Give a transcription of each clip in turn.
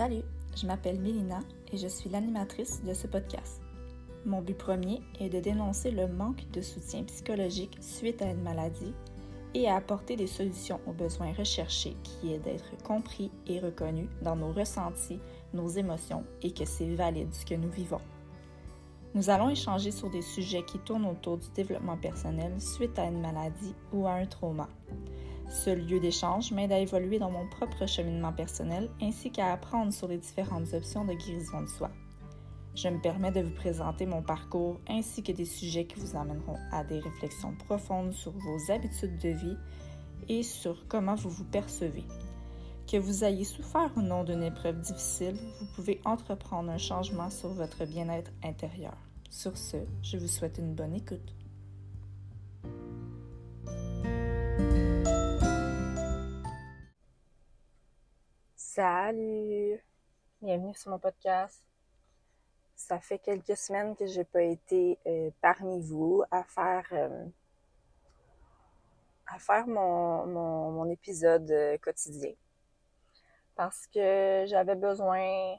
Salut, je m'appelle Mélina et je suis l'animatrice de ce podcast. Mon but premier est de dénoncer le manque de soutien psychologique suite à une maladie et à apporter des solutions aux besoins recherchés qui est d'être compris et reconnu dans nos ressentis, nos émotions et que c'est valide ce que nous vivons. Nous allons échanger sur des sujets qui tournent autour du développement personnel suite à une maladie ou à un trauma. Ce lieu d'échange m'aide à évoluer dans mon propre cheminement personnel ainsi qu'à apprendre sur les différentes options de guérison de soi. Je me permets de vous présenter mon parcours ainsi que des sujets qui vous amèneront à des réflexions profondes sur vos habitudes de vie et sur comment vous vous percevez. Que vous ayez souffert ou non d'une épreuve difficile, vous pouvez entreprendre un changement sur votre bien-être intérieur. Sur ce, je vous souhaite une bonne écoute. Salut! Bienvenue sur mon podcast. Ça fait quelques semaines que j'ai pas été euh, parmi vous à faire euh, à faire mon, mon, mon épisode euh, quotidien parce que j'avais besoin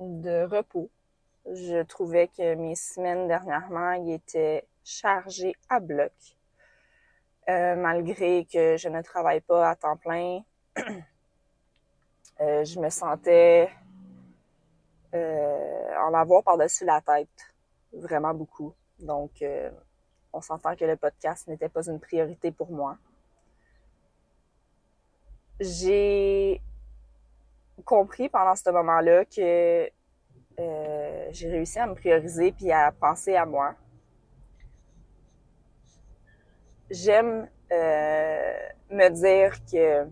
de repos. Je trouvais que mes semaines dernièrement y étaient chargées à bloc. malgré que je ne travaille pas à temps plein, je me sentais euh, en avoir par-dessus la tête, vraiment beaucoup. Donc, euh, on s'entend que le podcast n'était pas une priorité pour moi. J'ai compris pendant ce moment-là que euh, j'ai réussi à me prioriser puis à penser à moi. J'aime me dire que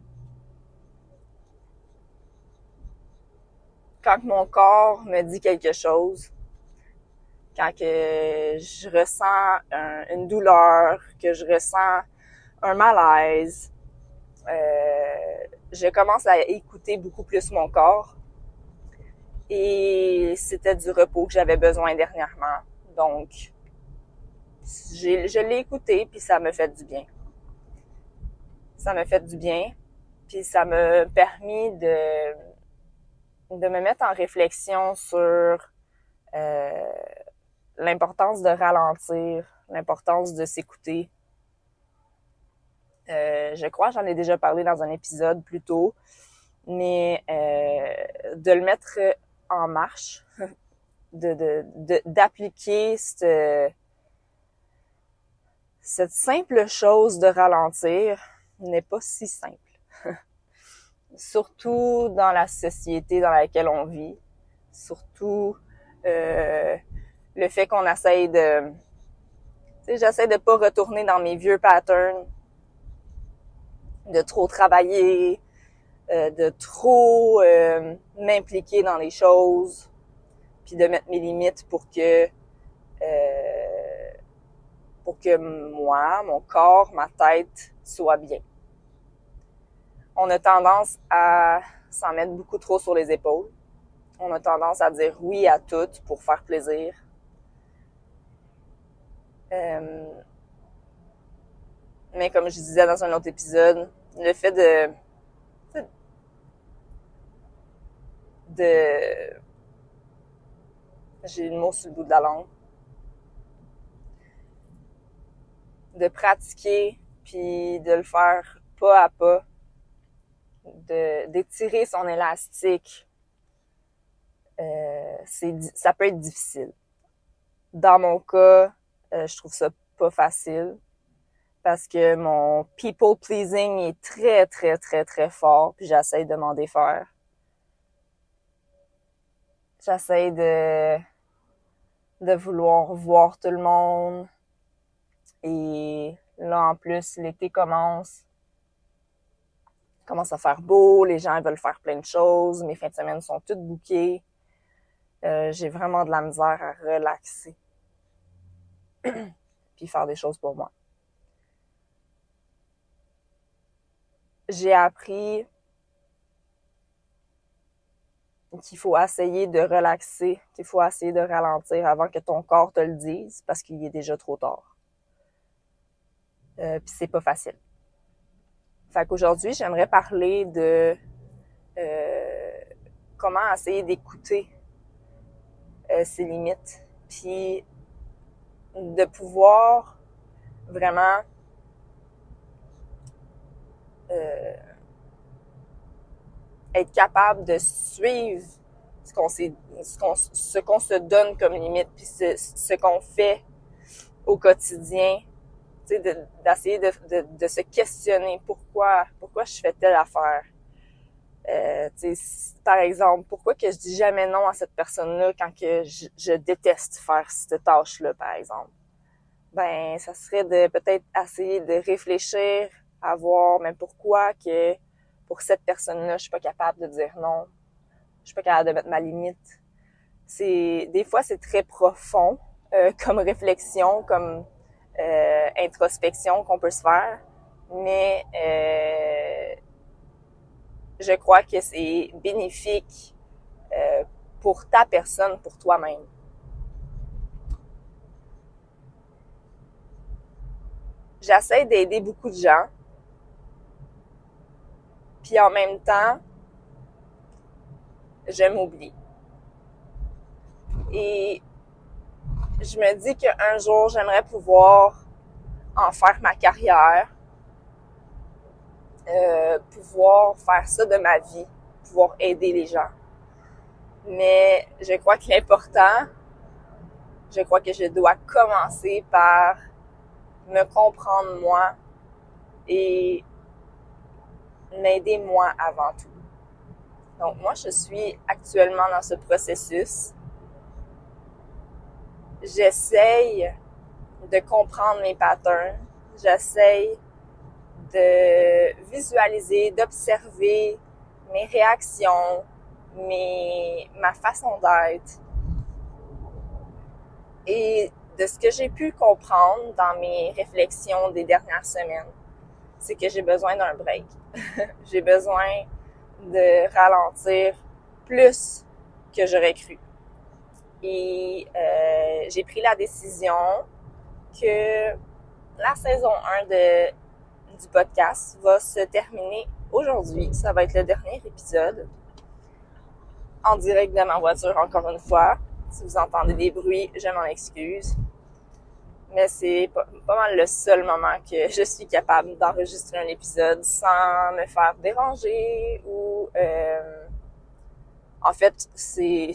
quand mon corps me dit quelque chose, quand que je ressens une douleur, que je ressens un malaise, euh, je commence à écouter beaucoup plus mon corps. Et c'était du repos que j'avais besoin dernièrement. Donc, je l'ai écouté, puis ça me fait du bien. Ça me fait du bien, puis ça m'a permis de de me mettre en réflexion sur euh, l'importance de ralentir, l'importance de s'écouter. Euh, je crois j'en ai déjà parlé dans un épisode plus tôt, mais euh, de le mettre en marche, de d'appliquer cette, cette simple chose de ralentir n'est pas si simple surtout dans la société dans laquelle on vit, surtout euh, le fait qu'on essaye de, tu sais, j'essaie de pas retourner dans mes vieux patterns, de trop travailler, euh, de trop euh, m'impliquer dans les choses, puis de mettre mes limites pour que pour que moi, mon corps, ma tête soit bien on a tendance à s'en mettre beaucoup trop sur les épaules. On a tendance à dire oui à tout pour faire plaisir. Euh, mais comme je disais dans un autre épisode, le fait de de j'ai le mot sur le bout de la langue de pratiquer puis de le faire pas à pas d'étirer son élastique, euh, ça peut être difficile. Dans mon cas, euh, je trouve ça pas facile parce que mon people pleasing est très très très très fort puis j'essaie de m'en défaire. J'essaie de de vouloir voir tout le monde et là en plus l'été commence commence à faire beau, les gens veulent faire plein de choses, mes fins de semaine sont toutes bouquées. Euh, j'ai vraiment de la misère à relaxer. Puis faire des choses pour moi. J'ai appris qu'il faut essayer de relaxer, qu'il faut essayer de ralentir avant que ton corps te le dise parce qu'il est déjà trop tard. Euh, puis c'est pas facile. Fait qu'aujourd'hui, j'aimerais parler de euh, comment essayer d'écouter euh, ses limites, puis de pouvoir vraiment euh, être capable de suivre ce qu'on se donne comme limite, puis ce qu'on fait au quotidien, d'essayer de, de, de, se questionner pourquoi pourquoi je fais telle affaire. Euh, par exemple, pourquoi que je dis jamais non à cette personne-là quand que je, je, déteste faire cette tâche-là, par exemple? Ben, ça serait de peut-être essayer de réfléchir à voir, mais pourquoi que pour cette personne-là, je suis pas capable de dire non. Je suis pas capable de mettre ma limite. C'est des fois c'est très profond euh, comme réflexion, comme euh, introspection qu'on peut se faire, mais euh, je crois que c'est bénéfique euh, pour ta personne, pour toi-même. J'essaie d'aider beaucoup de gens puis en même temps, je m'oublie. Et je me dis qu'un jour, j'aimerais pouvoir en faire ma carrière, euh, pouvoir faire ça de ma vie, pouvoir aider les gens. Mais je crois que l'important, je crois que je dois commencer par me comprendre moi et m'aider moi avant tout. Donc moi, je suis actuellement dans ce processus. J'essaye de comprendre mes patterns. J'essaye de visualiser, d'observer mes réactions, mes, ma façon d'être. Et de ce que j'ai pu comprendre dans mes réflexions des dernières semaines, c'est que j'ai besoin d'un break. j'ai besoin de ralentir plus que j'aurais cru. Et euh, j'ai pris la décision que la saison 1 de, du podcast va se terminer aujourd'hui. Ça va être le dernier épisode en direct de ma voiture encore une fois. Si vous entendez des bruits, je m'en excuse mais c'est pas, mal le seul moment que je suis capable d'enregistrer un épisode sans me faire déranger ou euh, en fait c'est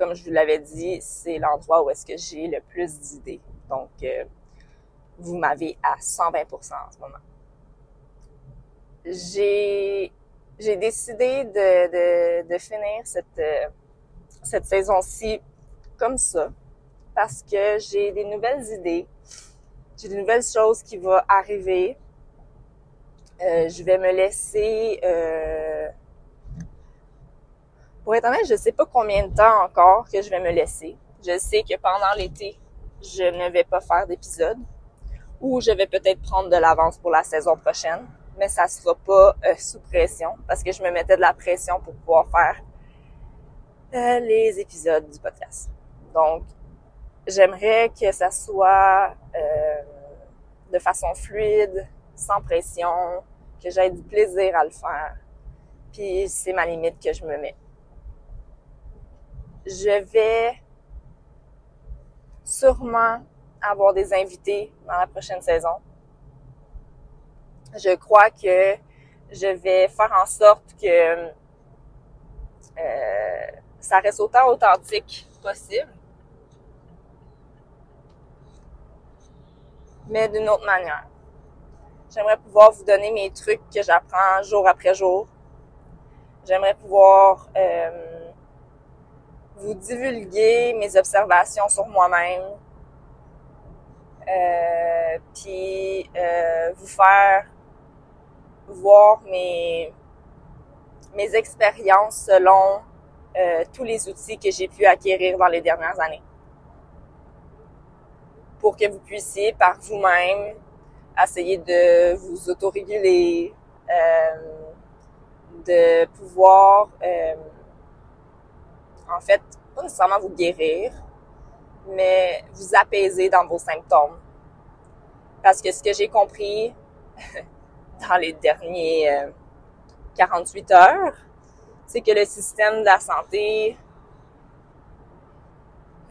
comme je vous l'avais dit c'est l'endroit où est-ce que j'ai le plus d'idées. Donc euh, vous m'avez à 120% en ce moment. J'ai j'ai décidé de, de, finir cette euh, cette saison-ci comme ça parce que j'ai des nouvelles idées, j'ai des nouvelles choses qui vont arriver. Euh, je vais me laisser... Pour être honnête, je sais pas combien de temps encore que je vais me laisser. Je sais que pendant l'été, je ne vais pas faire d'épisode ou je vais peut-être prendre de l'avance pour la saison prochaine, mais ça sera pas euh, sous pression parce que je me mettais de la pression pour pouvoir faire euh, les épisodes du podcast. Donc, J'aimerais que ça soit euh, de façon fluide, sans pression, que j'aie du plaisir à le faire. Puis c'est ma limite que je me mets. Je vais sûrement avoir des invités dans la prochaine saison. Je crois que je vais faire en sorte que euh, ça reste autant authentique possible. mais d'une autre manière. J'aimerais pouvoir vous donner mes trucs que j'apprends jour après jour. J'aimerais pouvoir euh, vous divulguer mes observations sur moi-même. Euh, puis euh, vous faire voir mes, mes expériences selon euh, tous les outils que j'ai pu acquérir dans les dernières années pour que vous puissiez par vous-même essayer de vous autoréguler, euh, de pouvoir, euh, en fait, pas nécessairement vous guérir, mais vous apaiser dans vos symptômes. Parce que ce que j'ai compris dans les derniers 48 euh, heures, c'est que le système de la santé,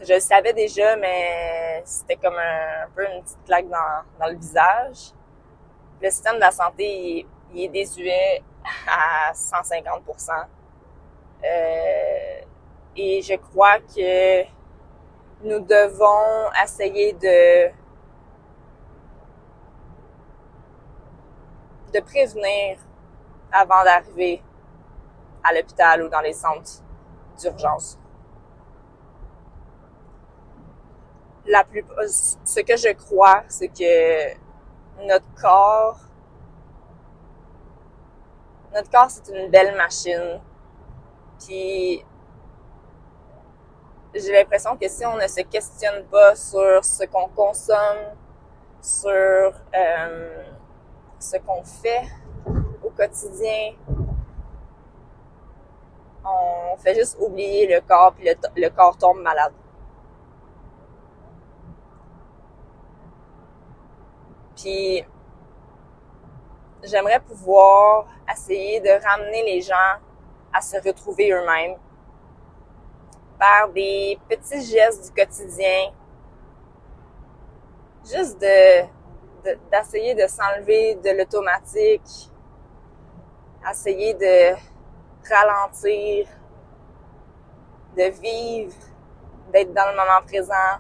je le savais déjà, mais c'était comme un, peu une petite claque dans, le visage. Le système de la santé, il, est désuet à 150 euh, Et je crois que nous devons essayer de de prévenir avant d'arriver à l'hôpital ou dans les centres d'urgence. La plus, ce que je crois, c'est que notre corps, notre corps, c'est une belle machine. Puis, j'ai l'impression que si on ne se questionne pas sur ce qu'on consomme, sur euh, ce qu'on fait au quotidien, on fait juste oublier le corps, puis le, corps tombe malade. Puis, j'aimerais pouvoir essayer de ramener les gens à se retrouver eux-mêmes par des petits gestes du quotidien. Juste de, d'essayer de, s'enlever de l'automatique, essayer de ralentir, de vivre, d'être dans le moment présent.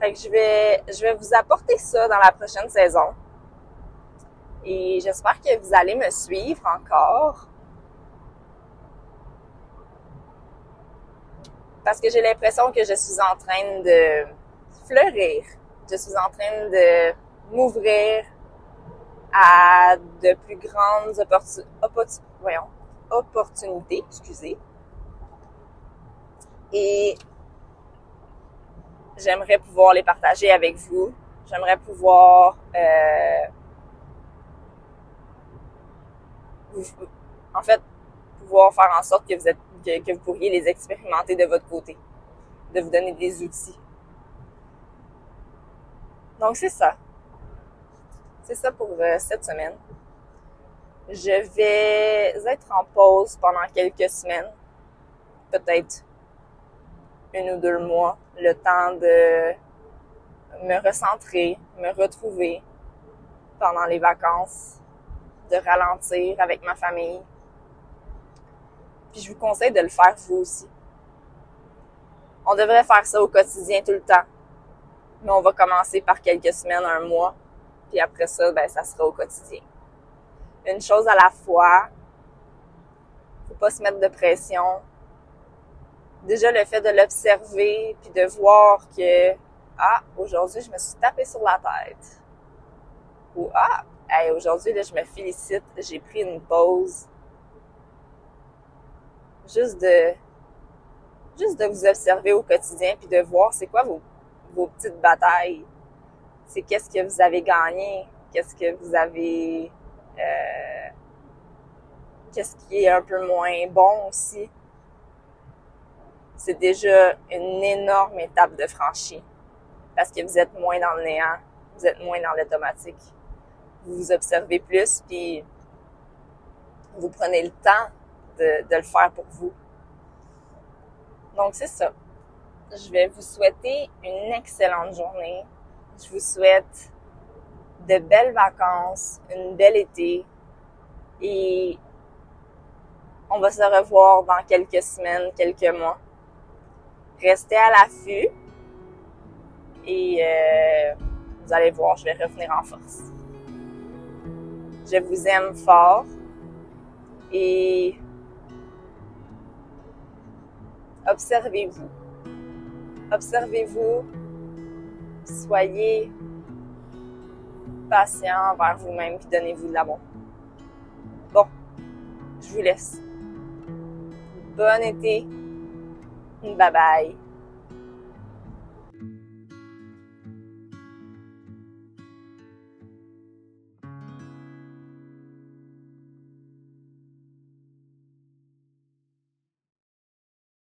Fait que je vais, je vais vous apporter ça dans la prochaine saison. Et j'espère que vous allez me suivre encore. Parce que j'ai l'impression que je suis en train de fleurir. Je suis en train de m'ouvrir à de plus grandes opportunités, excusez. Et j'aimerais pouvoir les partager avec vous. J'aimerais pouvoir euh, en fait pouvoir faire en sorte que vous êtes que, vous pourriez les expérimenter de votre côté, de vous donner des outils. Donc c'est ça. C'est ça pour euh, cette semaine. Je vais être en pause pendant quelques semaines, peut-être une ou deux mois, le temps de me recentrer, me retrouver pendant les vacances, de ralentir avec ma famille. Puis je vous conseille de le faire vous aussi. On devrait faire ça au quotidien tout le temps. Mais on va commencer par quelques semaines, un mois, puis après ça, ben, ça sera au quotidien. Une chose à la fois. Faut pas se mettre de pression. Déjà, le fait de l'observer, puis de voir que, ah, aujourd'hui, je me suis tapé sur la tête. Ou, ah, hey, aujourd'hui, là, je me félicite, j'ai pris une pause. Juste de, juste de vous observer au quotidien, puis de voir c'est quoi vos, vos petites batailles c'est qu'est-ce que vous avez gagné, qu'est-ce que vous avez, euh, qu'est-ce qui est un peu moins bon aussi. C'est déjà une énorme étape de franchie parce que vous êtes moins dans le néant, vous êtes moins dans l'automatique. Vous vous observez plus, puis vous prenez le temps de, le faire pour vous. Donc c'est ça. Je vais vous souhaiter une excellente journée, je vous souhaite de belles vacances, une belle été et on va se revoir dans quelques semaines, quelques mois. Restez à l'affût et euh, vous allez voir, je vais revenir en force. Je vous aime fort et observez-vous. Observez-vous soyez patient envers vous-même et donnez-vous de l'amour. Bon, je vous laisse. Bon été. Bye bye.